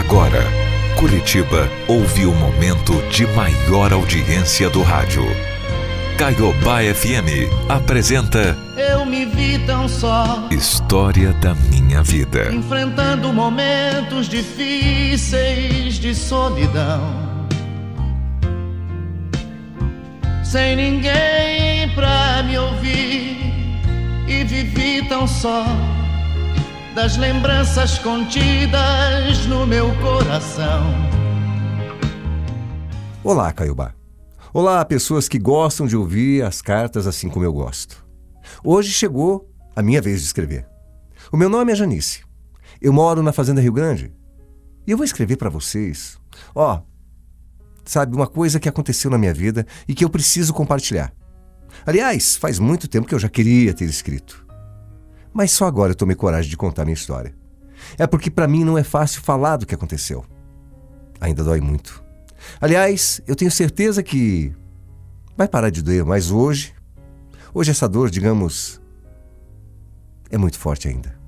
Agora, Curitiba ouve o momento de maior audiência do rádio. Caiobá FM apresenta Eu me vi tão só, História da Minha Vida. enfrentando momentos difíceis de solidão. Sem ninguém pra me ouvir, e vivi tão só, das lembranças contidas no meu coração. Olá, Caiobá. Olá, pessoas que gostam de ouvir as cartas assim como eu gosto. Hoje chegou a minha vez de escrever. O meu nome é Janice. Eu moro na Fazenda Rio Grande. E eu vou escrever para vocês. Ó, sabe, uma coisa que aconteceu na minha vida e que eu preciso compartilhar. Aliás, faz muito tempo que eu já queria ter escrito. Mas só agora eu tomei coragem de contar minha história. É porque para mim não é fácil falar do que aconteceu. Ainda dói muito. Aliás, eu tenho certeza que vai parar de doer, mas hoje, hoje essa dor, digamos, é muito forte ainda.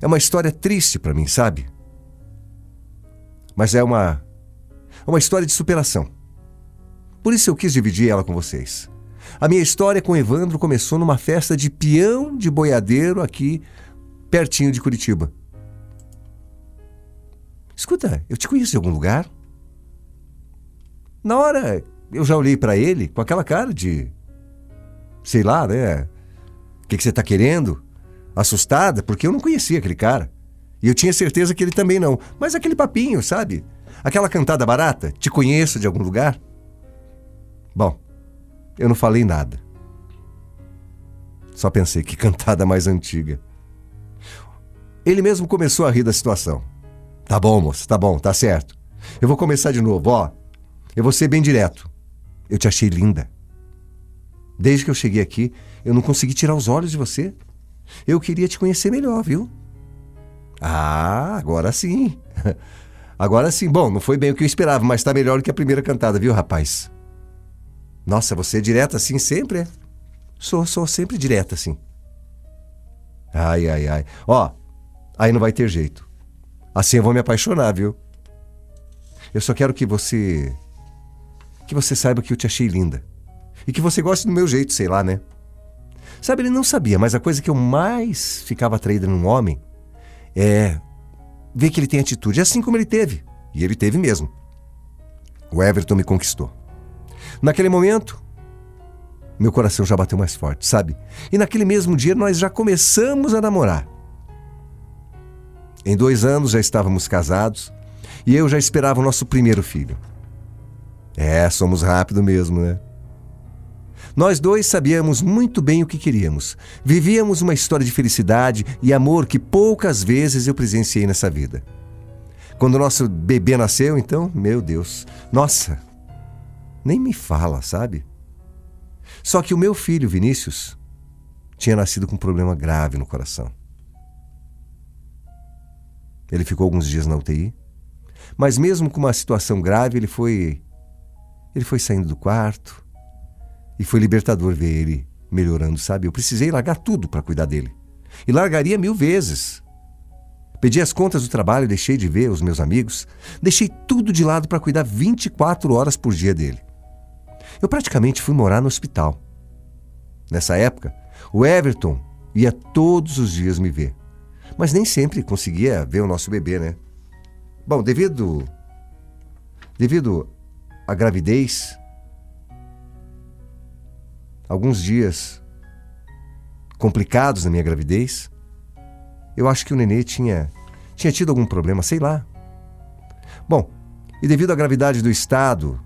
É uma história triste para mim, sabe? Mas é uma uma história de superação. Por isso eu quis dividir ela com vocês. A minha história com Evandro começou numa festa de peão de boiadeiro aqui pertinho de Curitiba. Escuta, eu te conheço de algum lugar? Na hora, eu já olhei para ele com aquela cara de. Sei lá, né? O que, que você tá querendo? Assustada, porque eu não conhecia aquele cara. E eu tinha certeza que ele também não. Mas aquele papinho, sabe? Aquela cantada barata, te conheço de algum lugar? Bom, eu não falei nada. Só pensei que cantada mais antiga. Ele mesmo começou a rir da situação. Tá bom, moço, tá bom, tá certo. Eu vou começar de novo, ó. Eu vou ser bem direto. Eu te achei linda. Desde que eu cheguei aqui, eu não consegui tirar os olhos de você. Eu queria te conhecer melhor, viu? Ah, agora sim. Agora sim. Bom, não foi bem o que eu esperava, mas tá melhor do que a primeira cantada, viu, rapaz? Nossa, você é direta assim sempre, é? Sou, sou sempre direta assim. Ai, ai, ai. Ó, aí não vai ter jeito. Assim eu vou me apaixonar, viu? Eu só quero que você. Que você saiba que eu te achei linda. E que você goste do meu jeito, sei lá, né? Sabe, ele não sabia, mas a coisa que eu mais ficava atraída num homem é ver que ele tem atitude, assim como ele teve. E ele teve mesmo. O Everton me conquistou. Naquele momento, meu coração já bateu mais forte, sabe? E naquele mesmo dia nós já começamos a namorar. Em dois anos já estávamos casados e eu já esperava o nosso primeiro filho. É, somos rápido mesmo, né? Nós dois sabíamos muito bem o que queríamos. Vivíamos uma história de felicidade e amor que poucas vezes eu presenciei nessa vida. Quando o nosso bebê nasceu, então, meu Deus, nossa, nem me fala, sabe? Só que o meu filho, Vinícius, tinha nascido com um problema grave no coração. Ele ficou alguns dias na UTI, mas mesmo com uma situação grave, ele foi ele foi saindo do quarto e foi libertador ver ele melhorando, sabe? Eu precisei largar tudo para cuidar dele. E largaria mil vezes. Pedi as contas do trabalho, deixei de ver os meus amigos, deixei tudo de lado para cuidar 24 horas por dia dele. Eu praticamente fui morar no hospital. Nessa época, o Everton ia todos os dias me ver. Mas nem sempre conseguia ver o nosso bebê, né? Bom, devido devido à gravidez, alguns dias complicados na minha gravidez, eu acho que o nenê tinha tinha tido algum problema, sei lá. Bom, e devido à gravidade do estado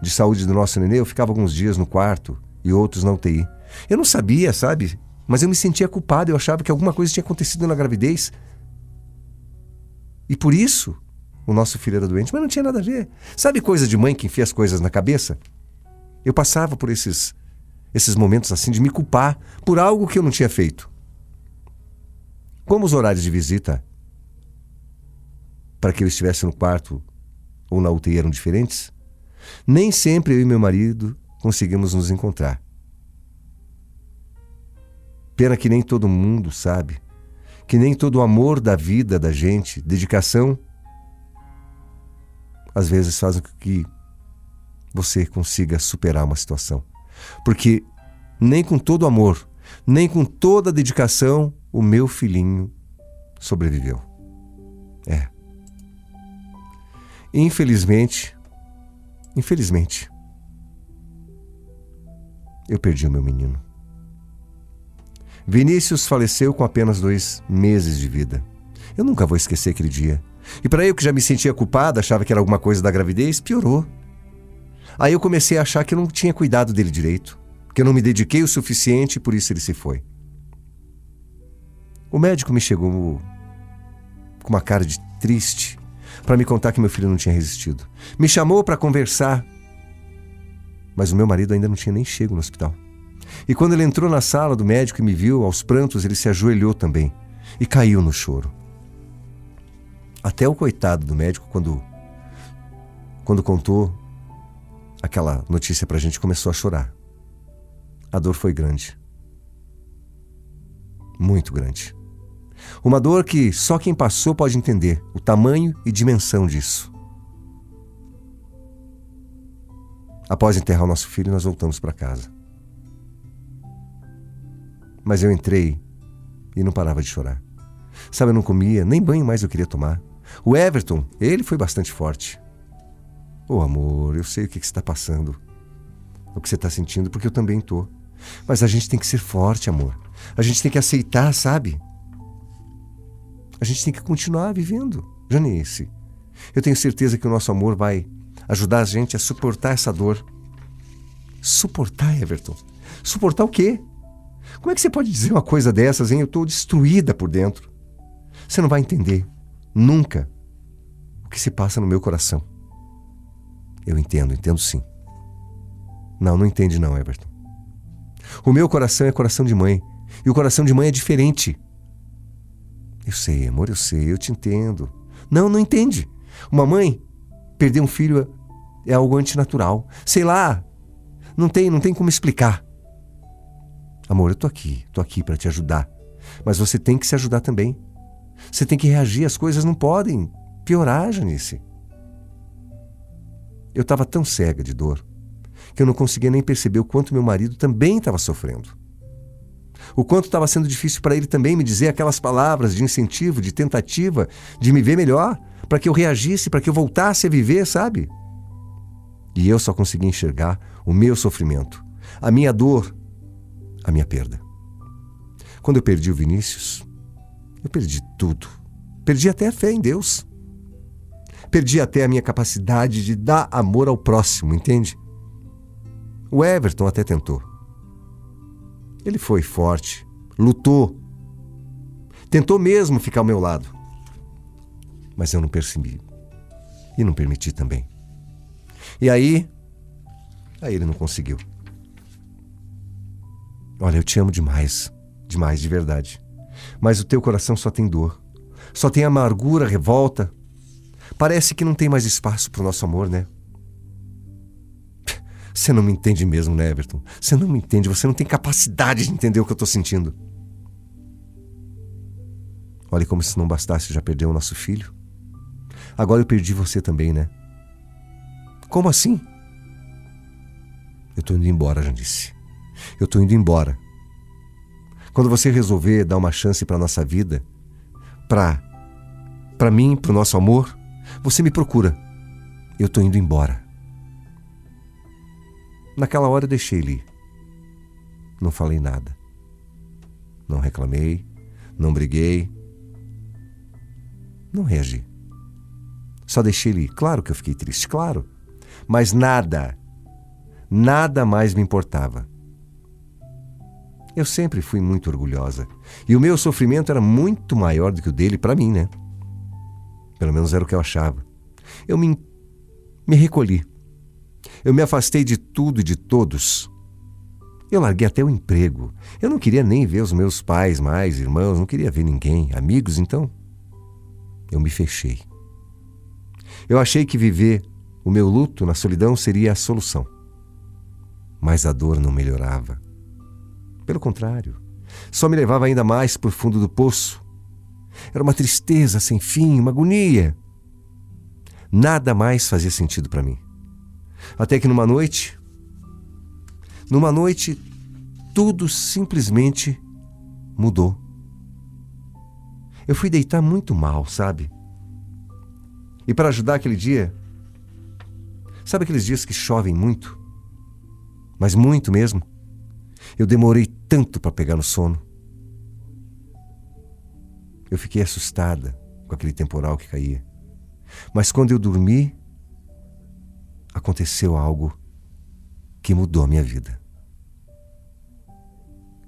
de saúde do nosso nenê, eu ficava alguns dias no quarto e outros na UTI. Eu não sabia, sabe? Mas eu me sentia culpado, eu achava que alguma coisa tinha acontecido na gravidez. E por isso o nosso filho era doente, mas não tinha nada a ver. Sabe coisa de mãe que enfia as coisas na cabeça? Eu passava por esses esses momentos assim de me culpar por algo que eu não tinha feito. Como os horários de visita para que eu estivesse no quarto ou na UTI eram diferentes, nem sempre eu e meu marido conseguimos nos encontrar. Pena que nem todo mundo sabe, que nem todo o amor da vida da gente, dedicação, às vezes fazem com que você consiga superar uma situação. Porque nem com todo amor, nem com toda dedicação, o meu filhinho sobreviveu. É. Infelizmente, infelizmente, eu perdi o meu menino. Vinícius faleceu com apenas dois meses de vida. Eu nunca vou esquecer aquele dia. E para eu que já me sentia culpada, achava que era alguma coisa da gravidez, piorou. Aí eu comecei a achar que eu não tinha cuidado dele direito, que eu não me dediquei o suficiente e por isso ele se foi. O médico me chegou com uma cara de triste para me contar que meu filho não tinha resistido. Me chamou para conversar, mas o meu marido ainda não tinha nem chego no hospital. E quando ele entrou na sala do médico e me viu aos prantos, ele se ajoelhou também e caiu no choro. Até o coitado do médico, quando, quando contou aquela notícia para a gente, começou a chorar. A dor foi grande. Muito grande. Uma dor que só quem passou pode entender o tamanho e dimensão disso. Após enterrar o nosso filho, nós voltamos para casa. Mas eu entrei e não parava de chorar. Sabe, eu não comia, nem banho mais eu queria tomar. O Everton, ele foi bastante forte. Ô oh, amor, eu sei o que, que você está passando, o que você está sentindo, porque eu também tô. Mas a gente tem que ser forte, amor. A gente tem que aceitar, sabe? A gente tem que continuar vivendo. Janice, eu tenho certeza que o nosso amor vai ajudar a gente a suportar essa dor. Suportar, Everton? Suportar o quê? Como é que você pode dizer uma coisa dessas, hein? Eu estou destruída por dentro. Você não vai entender. Nunca o que se passa no meu coração. Eu entendo, entendo sim. Não, não entende não, Everton. O meu coração é coração de mãe. E o coração de mãe é diferente. Eu sei, amor, eu sei, eu te entendo. Não, não entende. Uma mãe perder um filho é algo antinatural. Sei lá. Não tem, não tem como explicar. Amor, eu tô aqui, tô aqui para te ajudar. Mas você tem que se ajudar também. Você tem que reagir, as coisas não podem piorar, Janice. Eu estava tão cega de dor que eu não conseguia nem perceber o quanto meu marido também estava sofrendo. O quanto estava sendo difícil para ele também me dizer aquelas palavras de incentivo, de tentativa, de me ver melhor, para que eu reagisse, para que eu voltasse a viver, sabe? E eu só conseguia enxergar o meu sofrimento, a minha dor, a minha perda. Quando eu perdi o Vinícius, eu perdi tudo. Perdi até a fé em Deus. Perdi até a minha capacidade de dar amor ao próximo, entende? O Everton até tentou. Ele foi forte, lutou, tentou mesmo ficar ao meu lado. Mas eu não percebi. E não permiti também. E aí, aí ele não conseguiu. Olha, eu te amo demais, demais de verdade mas o teu coração só tem dor, só tem amargura, revolta. Parece que não tem mais espaço para o nosso amor, né? Você não me entende mesmo, né, Everton? Você não me entende, você não tem capacidade de entender o que eu estou sentindo. Olha como se não bastasse já perder o nosso filho. Agora eu perdi você também, né? Como assim? Eu estou indo embora, Janice. Eu estou indo embora. Quando você resolver dar uma chance para nossa vida, para para mim, para o nosso amor, você me procura. Eu estou indo embora. Naquela hora eu deixei ele ir. Não falei nada. Não reclamei, não briguei, não reagi. Só deixei ele ir. Claro que eu fiquei triste, claro. Mas nada, nada mais me importava. Eu sempre fui muito orgulhosa. E o meu sofrimento era muito maior do que o dele para mim, né? Pelo menos era o que eu achava. Eu me, me recolhi. Eu me afastei de tudo e de todos. Eu larguei até o emprego. Eu não queria nem ver os meus pais mais, irmãos, não queria ver ninguém, amigos, então. Eu me fechei. Eu achei que viver o meu luto na solidão seria a solução. Mas a dor não melhorava. Pelo contrário, só me levava ainda mais para o fundo do poço. Era uma tristeza sem fim, uma agonia. Nada mais fazia sentido para mim. Até que numa noite, numa noite, tudo simplesmente mudou. Eu fui deitar muito mal, sabe? E para ajudar aquele dia, sabe aqueles dias que chovem muito? Mas muito mesmo. Eu demorei tanto para pegar no sono. Eu fiquei assustada com aquele temporal que caía. Mas quando eu dormi, aconteceu algo que mudou a minha vida.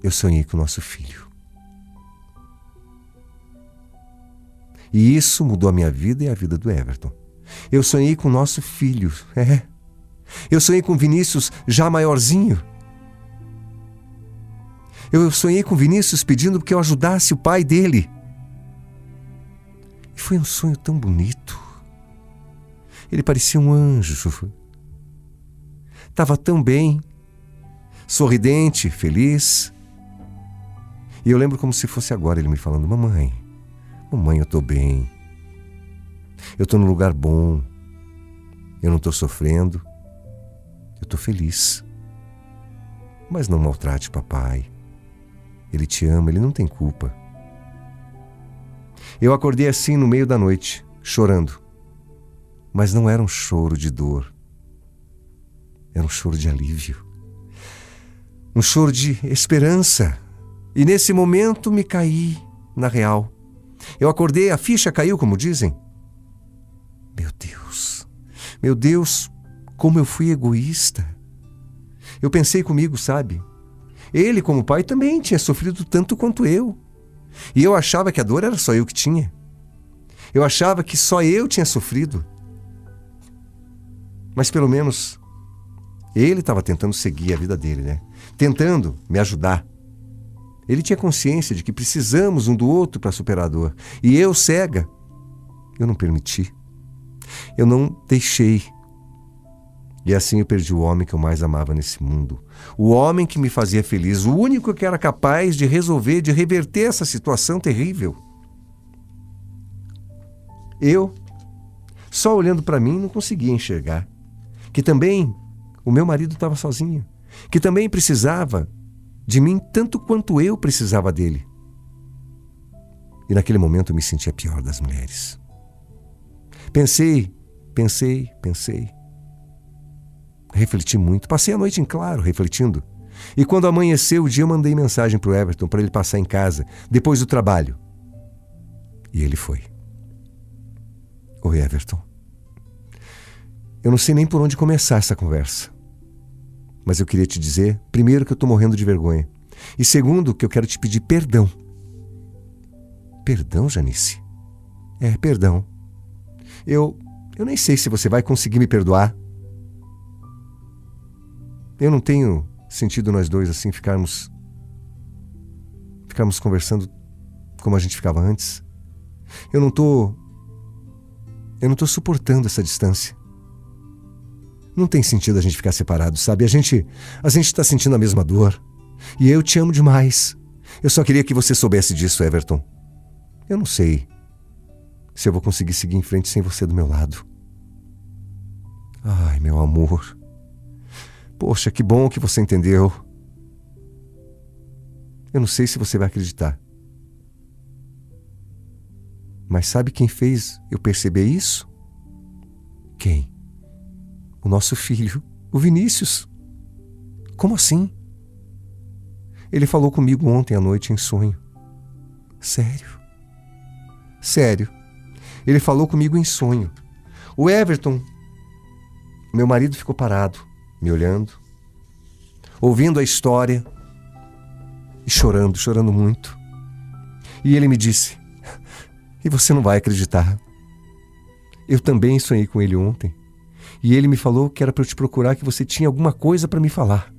Eu sonhei com o nosso filho. E isso mudou a minha vida e a vida do Everton. Eu sonhei com o nosso filho, é. Eu sonhei com Vinícius já maiorzinho. Eu sonhei com Vinícius pedindo que eu ajudasse o pai dele. E foi um sonho tão bonito. Ele parecia um anjo. Estava tão bem, sorridente, feliz. E eu lembro como se fosse agora ele me falando: Mamãe, mamãe, eu estou bem. Eu estou num lugar bom. Eu não estou sofrendo. Eu estou feliz. Mas não maltrate papai. Ele te ama, ele não tem culpa. Eu acordei assim no meio da noite, chorando. Mas não era um choro de dor. Era um choro de alívio. Um choro de esperança. E nesse momento me caí na real. Eu acordei, a ficha caiu, como dizem. Meu Deus, meu Deus, como eu fui egoísta. Eu pensei comigo, sabe? Ele, como pai, também tinha sofrido tanto quanto eu. E eu achava que a dor era só eu que tinha. Eu achava que só eu tinha sofrido. Mas pelo menos ele estava tentando seguir a vida dele, né? Tentando me ajudar. Ele tinha consciência de que precisamos um do outro para superar a dor. E eu, cega, eu não permiti. Eu não deixei. E assim eu perdi o homem que eu mais amava nesse mundo. O homem que me fazia feliz, o único que era capaz de resolver, de reverter essa situação terrível. Eu, só olhando para mim, não conseguia enxergar que também o meu marido estava sozinho, que também precisava de mim tanto quanto eu precisava dele. E naquele momento eu me senti a pior das mulheres. Pensei, pensei, pensei. Refleti muito. Passei a noite em claro, refletindo. E quando amanheceu o dia, eu mandei mensagem para o Everton para ele passar em casa, depois do trabalho. E ele foi. Oi, Everton. Eu não sei nem por onde começar essa conversa. Mas eu queria te dizer, primeiro, que eu estou morrendo de vergonha. E segundo, que eu quero te pedir perdão. Perdão, Janice? É, perdão. Eu. Eu nem sei se você vai conseguir me perdoar. Eu não tenho sentido nós dois assim ficarmos. ficarmos conversando como a gente ficava antes. Eu não tô. Eu não tô suportando essa distância. Não tem sentido a gente ficar separado, sabe? A gente. A gente tá sentindo a mesma dor. E eu te amo demais. Eu só queria que você soubesse disso, Everton. Eu não sei se eu vou conseguir seguir em frente sem você do meu lado. Ai, meu amor. Poxa, que bom que você entendeu. Eu não sei se você vai acreditar. Mas sabe quem fez eu perceber isso? Quem? O nosso filho, o Vinícius. Como assim? Ele falou comigo ontem à noite em sonho. Sério? Sério. Ele falou comigo em sonho. O Everton, meu marido, ficou parado, me olhando, ouvindo a história e chorando, chorando muito. E ele me disse: E você não vai acreditar. Eu também sonhei com ele ontem. E ele me falou que era para eu te procurar, que você tinha alguma coisa para me falar.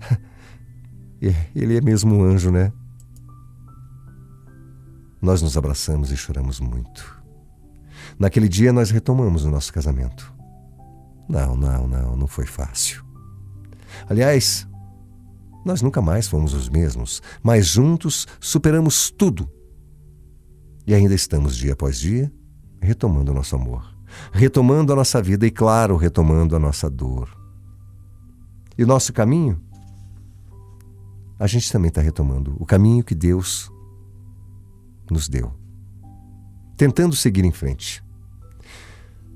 ele é mesmo um anjo, né? Nós nos abraçamos e choramos muito. Naquele dia nós retomamos o nosso casamento. Não, não, não, não foi fácil. Aliás, nós nunca mais fomos os mesmos, mas juntos superamos tudo. E ainda estamos dia após dia retomando o nosso amor. Retomando a nossa vida e, claro, retomando a nossa dor. E o nosso caminho? A gente também está retomando o caminho que Deus nos deu, tentando seguir em frente.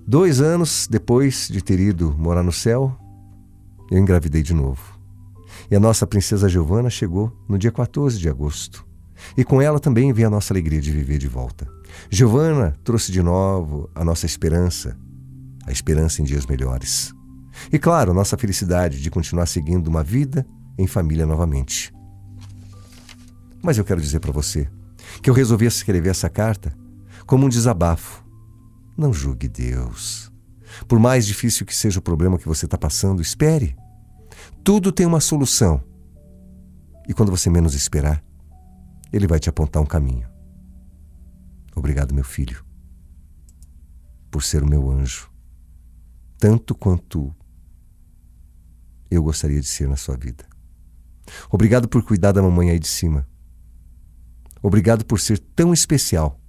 Dois anos depois de ter ido morar no céu, eu engravidei de novo. E a nossa princesa Giovana chegou no dia 14 de agosto. E com ela também veio a nossa alegria de viver de volta. Giovana trouxe de novo a nossa esperança, a esperança em dias melhores. E claro, nossa felicidade de continuar seguindo uma vida em família novamente. Mas eu quero dizer para você que eu resolvi escrever essa carta como um desabafo. Não julgue Deus. Por mais difícil que seja o problema que você está passando, espere. Tudo tem uma solução. E quando você menos esperar, ele vai te apontar um caminho. Obrigado, meu filho, por ser o meu anjo, tanto quanto eu gostaria de ser na sua vida. Obrigado por cuidar da mamãe aí de cima. Obrigado por ser tão especial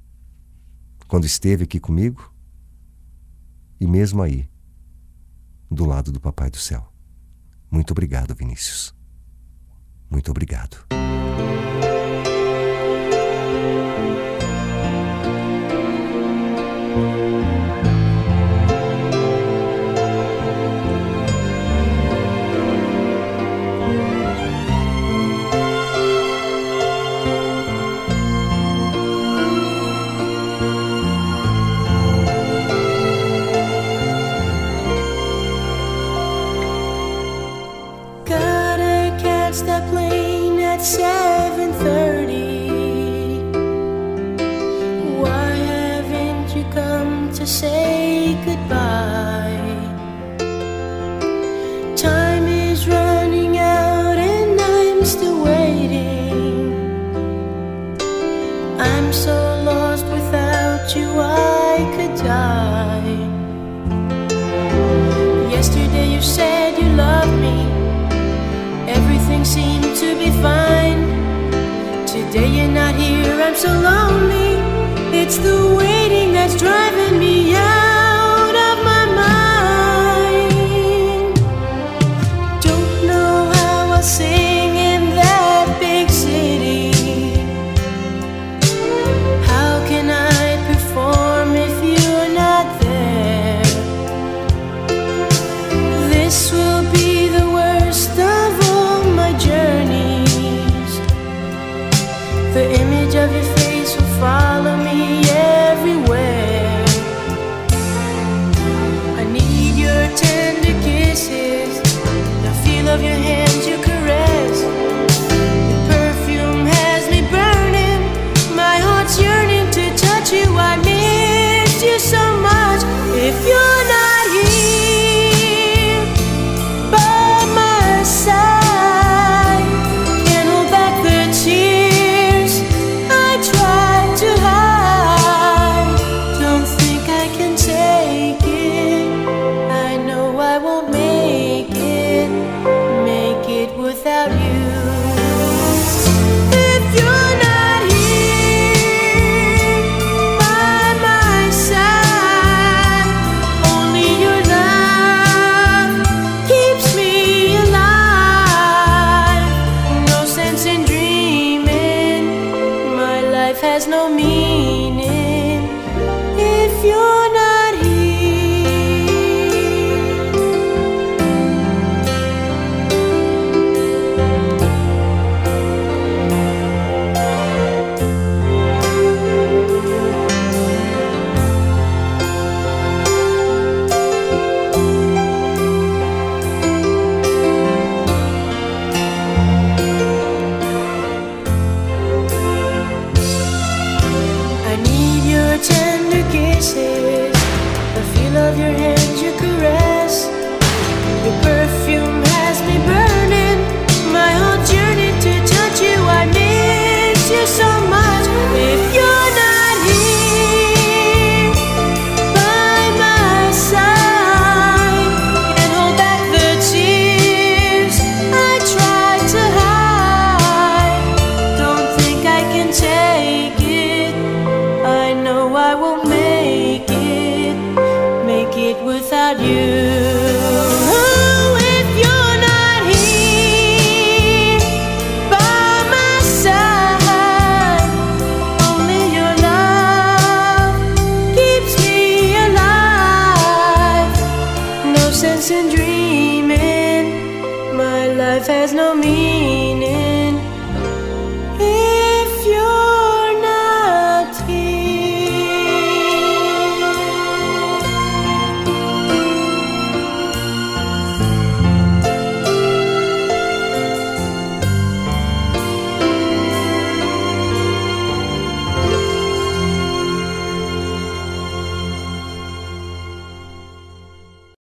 quando esteve aqui comigo e mesmo aí, do lado do Papai do Céu. Muito obrigado, Vinícius. Muito obrigado. so lonely. It's the way.